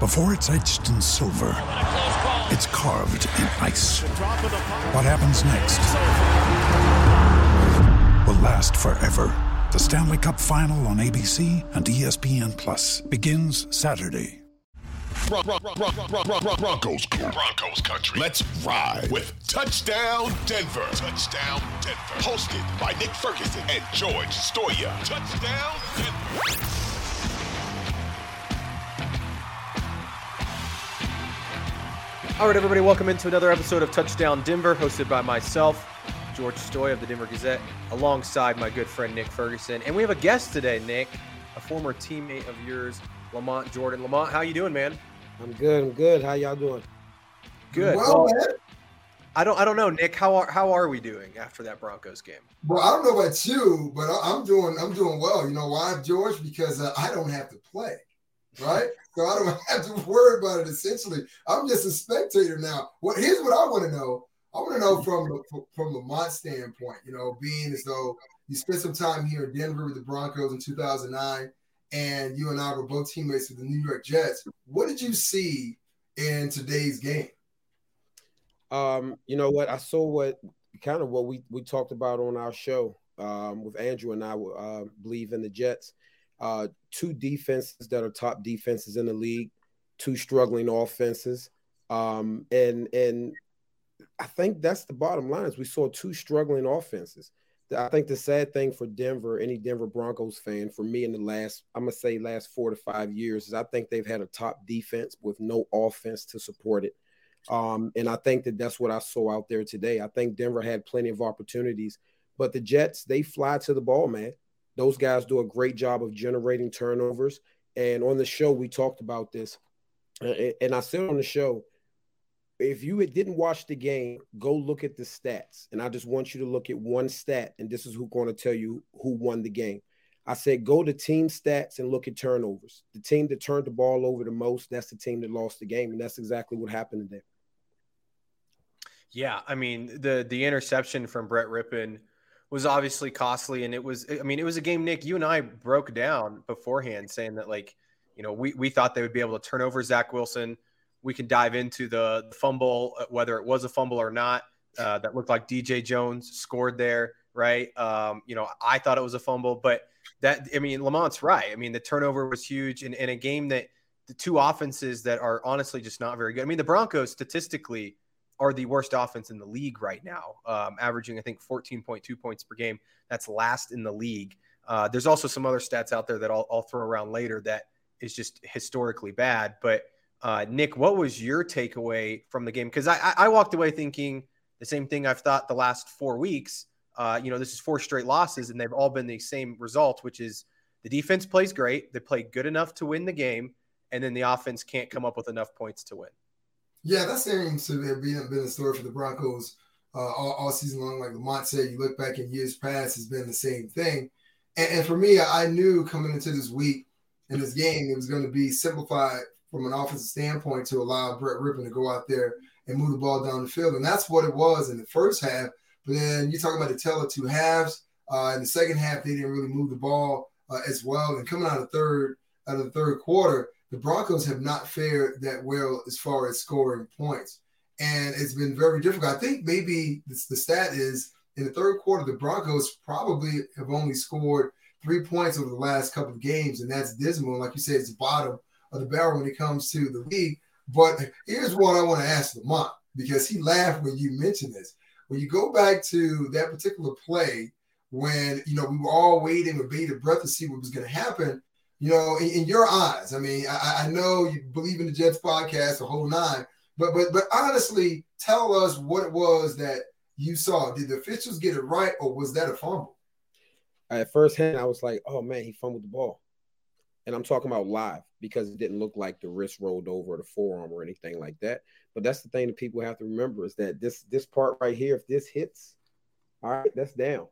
Before it's etched in silver, it's carved in ice. What happens next will last forever. The Stanley Cup Final on ABC and ESPN Plus begins Saturday. Broncos, Broncos country. Let's ride with Touchdown Denver. Touchdown Denver. Hosted by Nick Ferguson and George Stoia. Touchdown Denver. All right, everybody, welcome into another episode of Touchdown Denver, hosted by myself, George Stoia of the Denver Gazette, alongside my good friend Nick Ferguson. And we have a guest today, Nick, a former teammate of yours, Lamont Jordan. Lamont, how you doing, man? I'm good. I'm good. How y'all doing? Good. Well, Well, man. I don't, I don't know, Nick. How are, how are we doing after that Broncos game? Well, I don't know about you, but I- I'm doing I'm doing well. You know why, George? Because uh, I don't have to play, right? so I don't have to worry about it. Essentially, I'm just a spectator now. What here's what I want to know. I want to know from the from Lamont standpoint. You know, being as though you spent some time here in Denver with the Broncos in 2009, and you and I were both teammates with the New York Jets. What did you see in today's game? Um, you know what? I saw what kind of what we we talked about on our show um, with Andrew and I uh, believe in the Jets. Uh, two defenses that are top defenses in the league, two struggling offenses, um, and and I think that's the bottom line. Is we saw two struggling offenses. I think the sad thing for Denver, any Denver Broncos fan, for me in the last, I'm gonna say last four to five years, is I think they've had a top defense with no offense to support it. Um, and I think that that's what I saw out there today. I think Denver had plenty of opportunities, but the Jets, they fly to the ball, man. Those guys do a great job of generating turnovers. And on the show, we talked about this. Uh, And I said on the show, if you didn't watch the game, go look at the stats. And I just want you to look at one stat, and this is who's going to tell you who won the game. I said, go to team stats and look at turnovers. The team that turned the ball over the most, that's the team that lost the game. And that's exactly what happened today. Yeah, I mean the the interception from Brett Rypien was obviously costly, and it was I mean it was a game Nick you and I broke down beforehand saying that like you know we we thought they would be able to turn over Zach Wilson. We can dive into the, fumble uh, whether it was a fumble or not. Uh, that looked like DJ Jones scored there, right? Um, you know I thought it was a fumble, but that I mean Lamont's right. I mean the turnover was huge in, in a game that the two offenses that are honestly just not very good. I mean the Broncos statistically are the worst offense in the league right now, um, averaging, I think, 14.2 points per game. That's last in the league. Uh, there's also some other stats out there that I'll, I'll, throw around later that is just historically bad. But uh, Nick, what was your takeaway from the game? Because I, I, walked away thinking the same thing I've thought the last four weeks. Uh, you know, this is four straight losses, and they've all been the same result, which is the defense plays great. They play good enough to win the game, and then the offense can't come up with enough points to win. Yeah, that seems to have been, been a story for the Broncos uh, all, all, season long. Like Lamont said, you look back in years past, it's been the same thing. And, and for me, I knew coming into this week in this game, it was going to be simplified from an offensive standpoint to allow Brett Rypien to go out there and move the ball down the field. And that's what it was in the first half. But then you talk about the tell of two halves. Uh, in the second half, they didn't really move the ball uh, as well. And coming out of third, out of the third quarter, the Broncos have not fared that well as far as scoring points. And it's been very difficult. I think maybe this, the stat is in the third quarter, the Broncos probably have only scored three points over the last couple of games, and that's dismal. Like you said, it's the bottom of the barrel when it comes to the league. But here's what I want to ask Lamont because he laughed when you mentioned this. When you go back to that particular play, when you know we were all waiting with bated breath to see what was going to happen, you know, in, in your eyes. I mean, I, I, know you believe in the Jets podcast, the whole nine, but but but honestly, tell us what it was that you saw. Did the officials get it right, or was that a fumble? At first hand, I was like, "Oh man, he fumbled the ball." and I'm talking about live because it didn't look like the wrist rolled over the forearm or anything like that. But that's the thing that people have to remember is that this this part right here, if this hits, all right, that's down.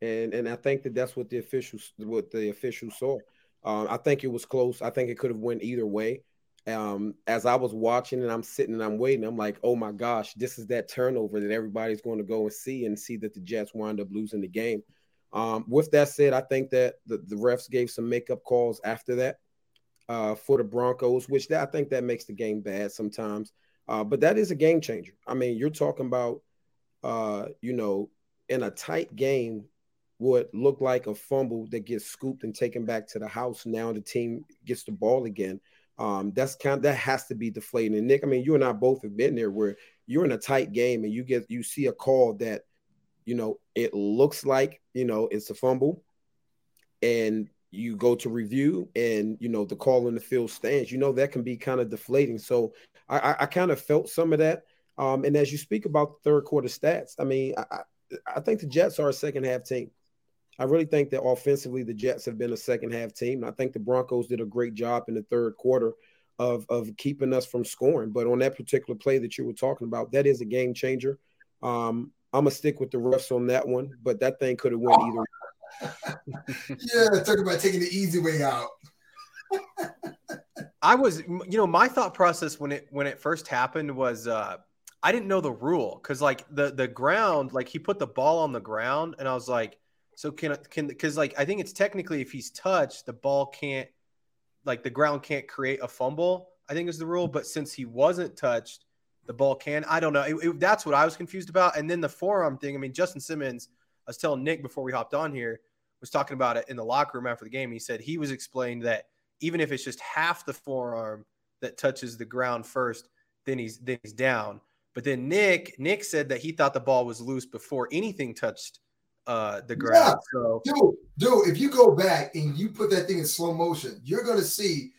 And and I think that that's what the officials what the officials saw. Um, I think it was close. I think it could have went either way. Um, as I was watching and I'm sitting and I'm waiting, I'm like, oh my gosh, this is that turnover that everybody's going to go and see and see that the Jets wind up losing the game. Um, with that said, I think that the, the refs gave some makeup calls after that uh, for the Broncos, which that, I think that makes the game bad sometimes. Uh, but that is a game changer. I mean, you're talking about, uh, you know, in a tight game, what looked like a fumble that gets scooped and taken back to the house. Now the team gets the ball again. Um, that's kind of, that has to be deflating. And Nick, I mean, you and I both have been there where you're in a tight game and you get you see a call that you know, it looks like, you know, it's a fumble and you go to review and, you know, the call in the field stands, you know, that can be kind of deflating. So I, I kind of felt some of that. Um, and as you speak about third quarter stats, I mean, I, I think the Jets are a second half team. I really think that offensively, the Jets have been a second half team. I think the Broncos did a great job in the third quarter of, of keeping us from scoring. But on that particular play that you were talking about, that is a game changer. Um, I'm gonna stick with the refs on that one, but that thing could have went either. yeah, talk about taking the easy way out. I was, you know, my thought process when it when it first happened was uh I didn't know the rule because like the the ground, like he put the ball on the ground, and I was like, so can can because like I think it's technically if he's touched, the ball can't like the ground can't create a fumble. I think is the rule, but since he wasn't touched, the ball can. I don't know. It, it, that's what I was confused about. And then the forearm thing. I mean, Justin Simmons. I was telling Nick before we hopped on here was talking about it in the locker room after the game. He said he was explained that even if it's just half the forearm that touches the ground first, then he's then he's down. But then Nick Nick said that he thought the ball was loose before anything touched uh, the ground. Yeah. So, dude, dude, if you go back and you put that thing in slow motion, you're gonna see.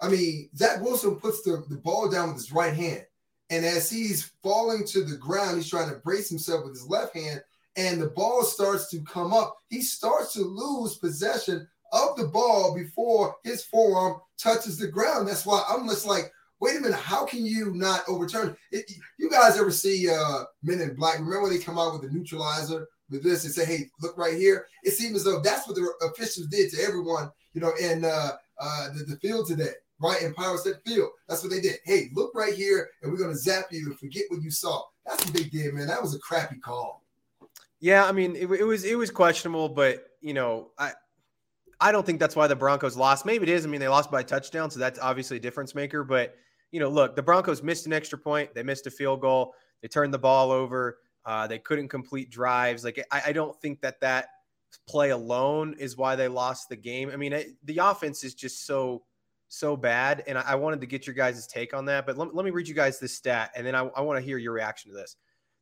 I mean, Zach Wilson puts the, the ball down with his right hand. And as he's falling to the ground, he's trying to brace himself with his left hand, and the ball starts to come up. He starts to lose possession of the ball before his forearm touches the ground. That's why I'm just like, wait a minute, how can you not overturn it? You guys ever see uh, Men in Black? Remember when they come out with the neutralizer with this and say, hey, look right here? It seems as though that's what the officials did to everyone, you know, in uh, uh, the, the field today right in Empire State Field. That's what they did. Hey, look right here, and we're gonna zap you and forget what you saw. That's what they did, man. That was a crappy call. Yeah, I mean, it, it was it was questionable, but you know, I I don't think that's why the Broncos lost. Maybe it is. I mean, they lost by a touchdown, so that's obviously a difference maker. But you know, look, the Broncos missed an extra point. They missed a field goal. They turned the ball over. Uh, they couldn't complete drives. Like I, I, don't think that that play alone is why they lost the game. I mean, it, the offense is just so so bad. And I, I wanted to get your guys' take on that. But let, let me read you guys this stat, and then I, I want to hear your reaction to this.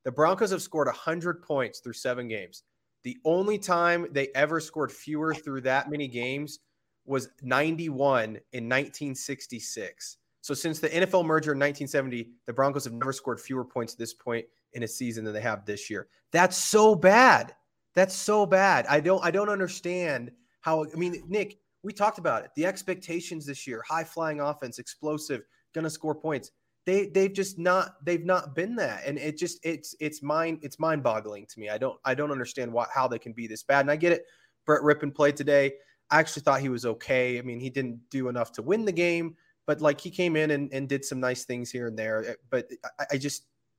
The Broncos have scored 100 points through seven games. The only time they ever scored fewer through that many games was 91 in 1966. So since the NFL merger in 1970, the Broncos have never scored fewer points at this point in a season than they have this year. That's so bad. That's so bad. I don't I don't understand how I mean, Nick, we talked about it. The expectations this year, high flying offense, explosive, gonna score points. They they've just not they've not been that, and it just it's it's mind it's mind boggling to me. I don't I don't understand what how they can be this bad. And I get it. Brett Rypien played today. I actually thought he was okay. I mean, he didn't do enough to win the game, but like he came in and, and did some nice things here and there. But I, I just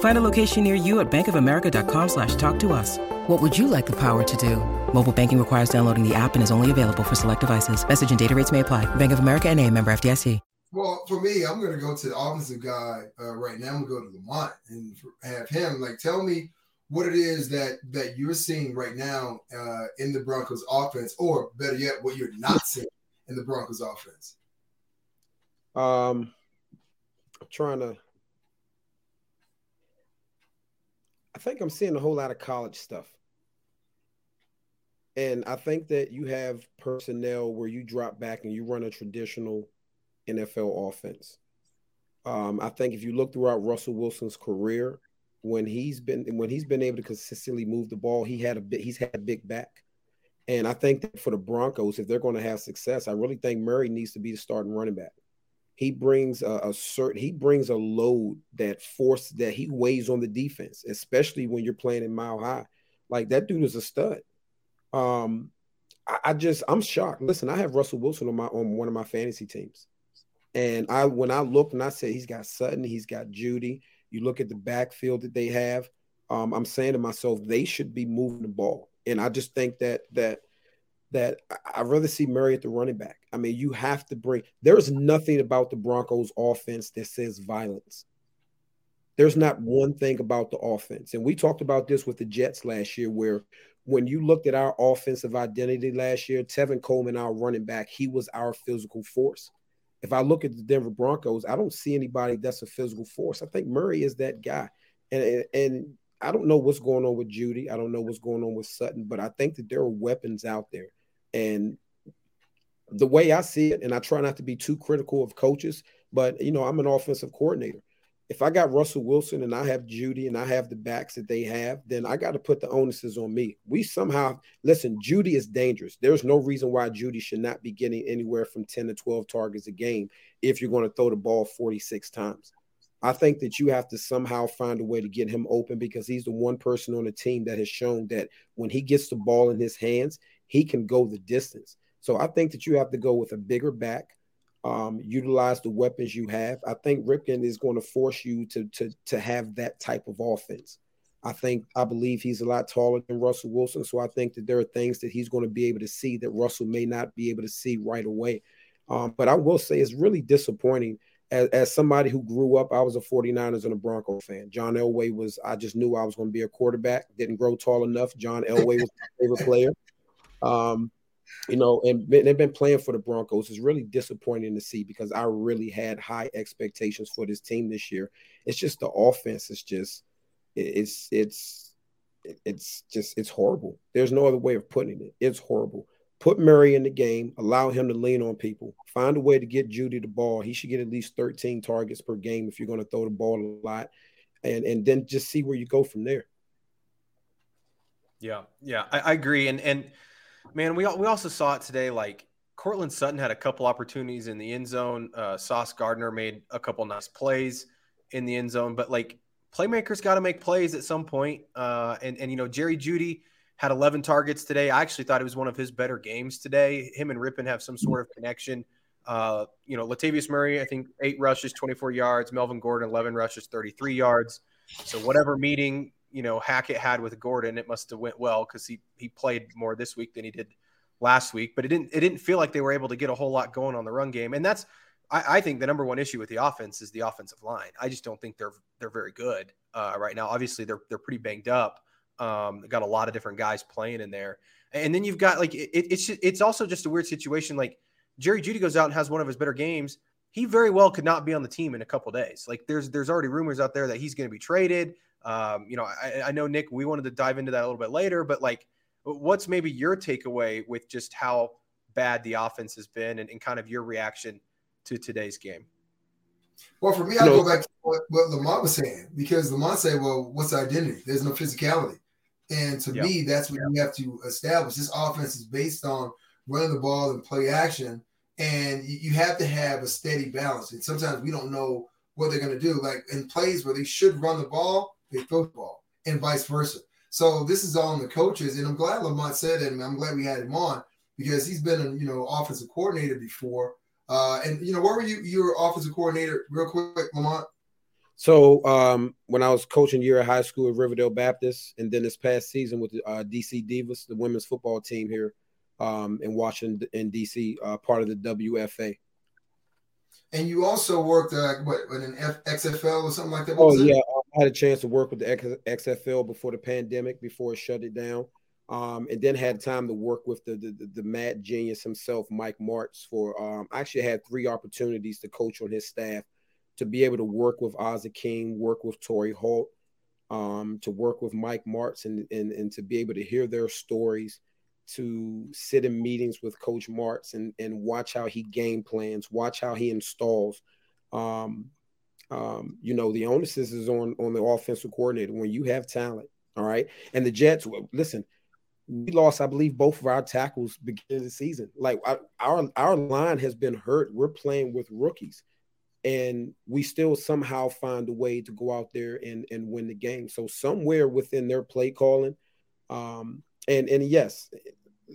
Find a location near you at bankofamerica.com slash talk to us. What would you like the power to do? Mobile banking requires downloading the app and is only available for select devices. Message and data rates may apply. Bank of America and a member FDIC. Well, for me, I'm going to go to the offensive guy uh, right now. I'm going to go to Lamont and have him like tell me what it is that that you're seeing right now uh, in the Broncos offense, or better yet, what you're not seeing in the Broncos offense. Um, I'm trying to. I think I'm seeing a whole lot of college stuff. And I think that you have personnel where you drop back and you run a traditional NFL offense. Um, I think if you look throughout Russell Wilson's career, when he's been when he's been able to consistently move the ball, he had a bit he's had a big back. And I think that for the Broncos, if they're going to have success, I really think Murray needs to be the starting running back. He brings a, a certain he brings a load that force that he weighs on the defense, especially when you're playing in mile high. Like that dude is a stud. Um, I, I just I'm shocked. Listen, I have Russell Wilson on my on one of my fantasy teams. And I when I looked and I said he's got Sutton, he's got Jeudy You look at the backfield that they have. Um, I'm saying to myself, they should be moving the ball. And I just think that that that I'd rather see Murray at the running back. I mean, you have to bring there's nothing about the Broncos offense that says violence. There's not one thing about the offense. And we talked about this with the Jets last year, where when you looked at our offensive identity last year, Tevin Coleman, our running back, he was our physical force. If I look at the Denver Broncos, I don't see anybody that's a physical force. I think Murray is that guy. And and I don't know what's going on with Jeudy. I don't know what's going on with Sutton, but I think that there are weapons out there. And the way I see it, and I try not to be too critical of coaches, but you know, I'm an offensive coordinator if I got Russell Wilson and I have Jeudy and I have the backs that they have, then I got to put the onuses on me. We somehow listen, Jeudy is dangerous. There's no reason why Jeudy should not be getting anywhere from 10 to 12 targets a game if you're going to throw the ball 46 times. I think that you have to somehow find a way to get him open because he's the one person on the team that has shown that when he gets the ball in his hands, he can go the distance. So I think that you have to go with a bigger back um, utilize the weapons you have. I think Rypien is going to force you to to to have that type of offense. I think I believe he's a lot taller than Russell Wilson, so I think that there are things that he's going to be able to see that Russell may not be able to see right away. Um, but I will say it's really disappointing as, as somebody who grew up, I was a 49ers and a Bronco fan. John Elway was, I just knew I was going to be a quarterback. Didn't grow tall enough. John Elway was my favorite player. Um, you know, and they've been playing for the Broncos. It's really disappointing to see because I really had high expectations for this team this year. It's just the offense is just it's it's it's just it's horrible. There's no other way of putting it. It's horrible. Put Murray in the game, allow him to lean on people. Find a way to get Jeudy the ball. He should get at least 13 targets per game if you're going to throw the ball a lot. And and then just see where you go from there. Yeah, yeah, I, I agree. And and Man, we we also saw it today. Like Courtland Sutton had a couple opportunities in the end zone. Uh, Sauce Gardner made a couple nice plays in the end zone, but like playmakers got to make plays at some point. Uh, and and you know Jerry Jeudy had 11 targets today. I actually thought it was one of his better games today. Him and Rypien have some sort of connection. Uh, you know, Latavius Murray, I think eight rushes, 24 yards. Melvin Gordon, 11 rushes, 33 yards. So whatever meeting you know Hackett had with Gordon, it must have went well because he he played more this week than he did last week. But it didn't it didn't feel like they were able to get a whole lot going on the run game, and that's I, I think the number one issue with the offense is the offensive line. I just don't think they're they're very good uh, right now. Obviously, they're they're pretty banged up. Um, got a lot of different guys playing in there, and then you've got like it, it's it's also just a weird situation. Like Jerry Jeudy goes out and has one of his better games. He very well could not be on the team in a couple days. Like there's there's already rumors out there that he's going to be traded. Um, you know, I, I know Nick, we wanted to dive into that a little bit later, but like, what's maybe your takeaway with just how bad the offense has been and, and kind of your reaction to today's game? Well, for me, I go back to what, what Lamont was saying because Lamont said, "Well, what's identity? There's no physicality," and to yep. me, that's what yep. you have to establish. This offense is based on running the ball and play action, and you have to have a steady balance. And sometimes we don't know what they're going to do. Like in plays where they should run the ball, they throw the ball, and vice versa. So this is all on the coaches, and I'm glad Lamont said it, and I'm glad we had him on because he's been a you know offensive coordinator before. Uh, and you know, where were you? You were offensive coordinator, real quick, Lamont. So um, when I was coaching year at high school at Riverdale Baptist, and then this past season with the uh, DC Divas, the women's football team here um, in Washington in DC, uh, part of the WFA. And you also worked uh, what in an F- XFL or something like that. What oh yeah, I had a chance to work with the XFL before the pandemic, before it shut it down, um, and then had time to work with the the, the, the mad genius himself, Mike Martz. For um, I actually had three opportunities to coach on his staff, to be able to work with Ozzie King, work with Torry Holt, um, to work with Mike Martz and, and, and to be able to hear their stories, to sit in meetings with Coach Martz and, and watch how he game plans, watch how he installs. Um, um, you know, the onus is on on the offensive coordinator when you have talent. All right. And the Jets, listen, we lost, I believe, both of our tackles beginning of the season. Like our our line has been hurt. We're playing with rookies, and we still somehow find a way to go out there and and win the game. So somewhere within their play calling, um, and and yes,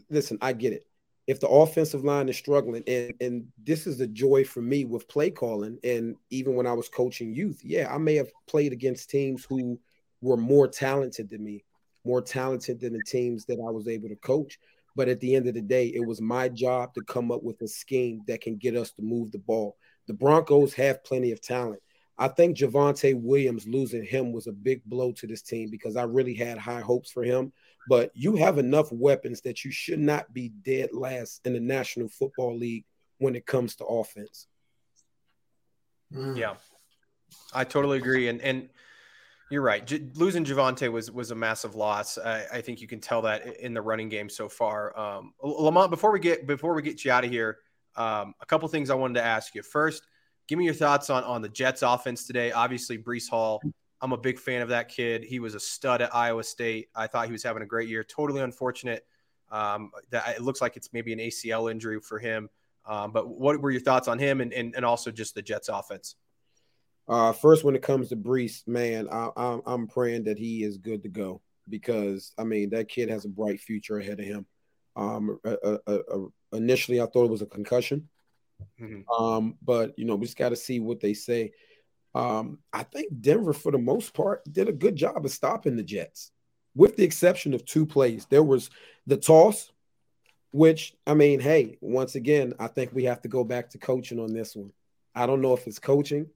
listen, I get it. If the offensive line is struggling, and and this is the joy for me with play calling, and even when I was coaching youth, yeah, I may have played against teams who were more talented than me more talented than the teams that I was able to coach. But at the end of the day, it was my job to come up with a scheme that can get us to move the ball. The Broncos have plenty of talent. I think Javonte Williams losing him was a big blow to this team because I really had high hopes for him. But you have enough weapons that you should not be dead last in the National Football League when it comes to offense. Yeah, I totally agree. And and you're right. J- losing Javonte was was a massive loss. I, I, think you can tell that in the running game so far. Um, Lamont, before we get before we get you out of here, um, a couple things I wanted to ask you. First, give me your thoughts on on the Jets offense today. Obviously, Breece Hall. I'm a big fan of that kid. He was a stud at Iowa State. I thought he was having a great year. Totally unfortunate um, that it looks like it's maybe an ACL injury for him. Um, but what were your thoughts on him and, and, and also just the Jets offense? Uh, first, when it comes to Breece, man, I, am I'm praying that he is good to go because I mean that kid has a bright future ahead of him. Um, uh, uh, uh, initially, I thought it was a concussion, mm-hmm. um, but you know we just got to see what they say. Um, I think Denver, for the most part, did a good job of stopping the Jets, with the exception of two plays. There was the toss, which I mean, hey, once again, I think we have to go back to coaching on this one. I don't know if it's coaching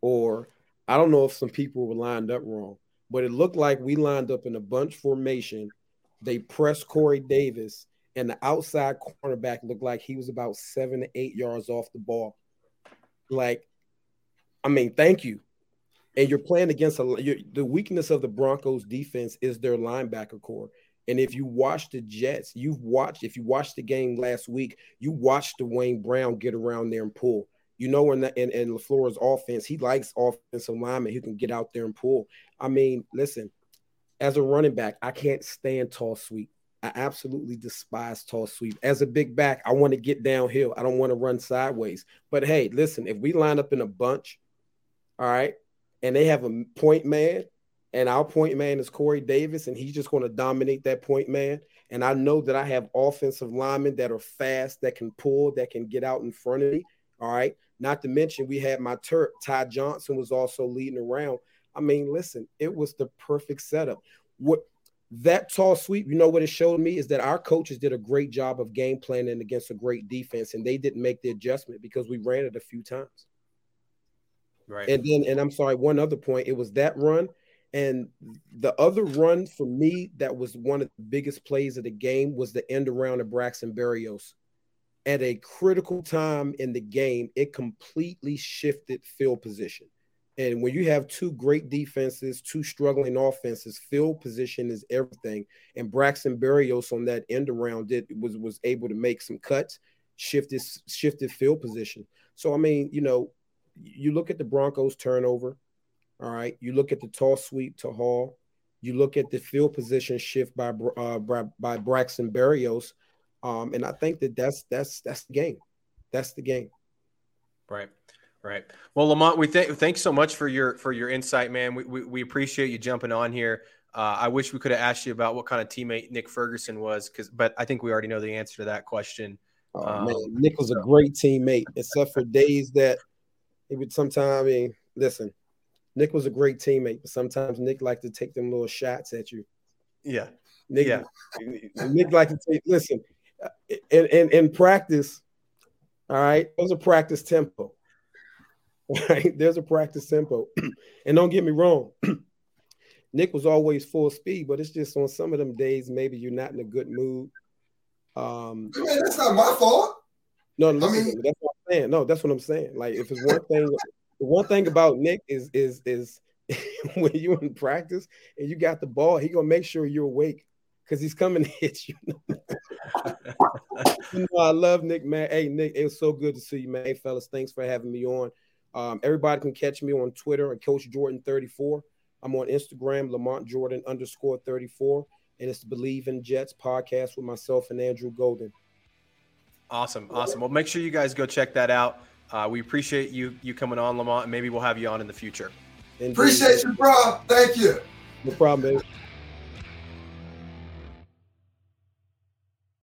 or I don't know if some people were lined up wrong, but it looked like we lined up in a bunch formation. They pressed Corey Davis, and the outside cornerback looked like he was about seven to eight yards off the ball. Like, I mean, thank you. And you're playing against a, the weakness of the Broncos defense is their linebacker corps. And if you watch the Jets, you've watched, if you watched the game last week, you watched Duane Brown get around there and pull. You know, in, the, in, in LaFleur's offense, he likes offensive linemen who can get out there and pull. I mean, listen, as a running back, I can't stand tall sweep. I absolutely despise tall sweep. As a big back, I want to get downhill. I don't want to run sideways. But hey, listen, if we line up in a bunch, all right, and they have a point man, and our point man is Corey Davis, and he's just going to dominate that point man. And I know that I have offensive linemen that are fast, that can pull, that can get out in front of me. All right. Not to mention, we had my Turk, Ty Johnson, was also leading around. I mean, listen, it was the perfect setup. What that tall sweep, you know what it showed me is that our coaches did a great job of game planning against a great defense, and they didn't make the adjustment because we ran it a few times. Right. And then, and I'm sorry, one other point, it was that run. And the other run for me that was one of the biggest plays of the game was the end around of Braxton Berrios at a critical time in the game, it completely shifted field position. And when you have two great defenses, two struggling offenses, field position is everything. And Braxton Berrios on that end around did was was able to make some cuts, shifted shifted field position. So I mean, you know, you look at the Broncos turnover. All right, you look at the tall sweep to Hall. You look at the field position shift by uh, by, by Braxton Berrios. Um, and I think that that's that's that's the game. That's the game. Right. Right. Well, Lamont, we thank thanks so much for your for your insight, man. We, we, we appreciate you jumping on here. Uh, I wish we could have asked you about what kind of teammate Nick Ferguson was, because but I think we already know the answer to that question. Oh, um, man, Nick was a great teammate, except for days that he would sometimes. I mean, listen, Nick was a great teammate, but sometimes Nick liked to take them little shots at you. Yeah, Nick. Yeah. Nick liked to take. Listen, in, in, in practice, all right, there's a practice tempo. Right? There's a practice tempo. and don't get me wrong, Nick was always full speed, but it's just on some of them days, maybe you're not in a good mood. Um, Man, that's not my fault. No, listen, I mean, that's what I'm saying. No, that's what I'm saying. Like, if it's one thing, one thing about Nick is is is when you in practice and you got the ball, he gonna make sure you're awake because he's coming to hit you. you know, I love Nick, man. Hey, Nick, it was so good to see you, man. Hey, fellas, thanks for having me on. Um, everybody can catch me on Twitter at Coach Jordan 34. I'm on Instagram, Lamont Jordan underscore 34. And it's the Believe in Jets podcast with myself and Andrew Golden. Awesome. Awesome. Well, make sure you guys go check that out. Uh, we appreciate you you coming on, Lamont, and maybe we'll have you on in the future. Indeed. Appreciate you, bro. Thank you. No problem, baby.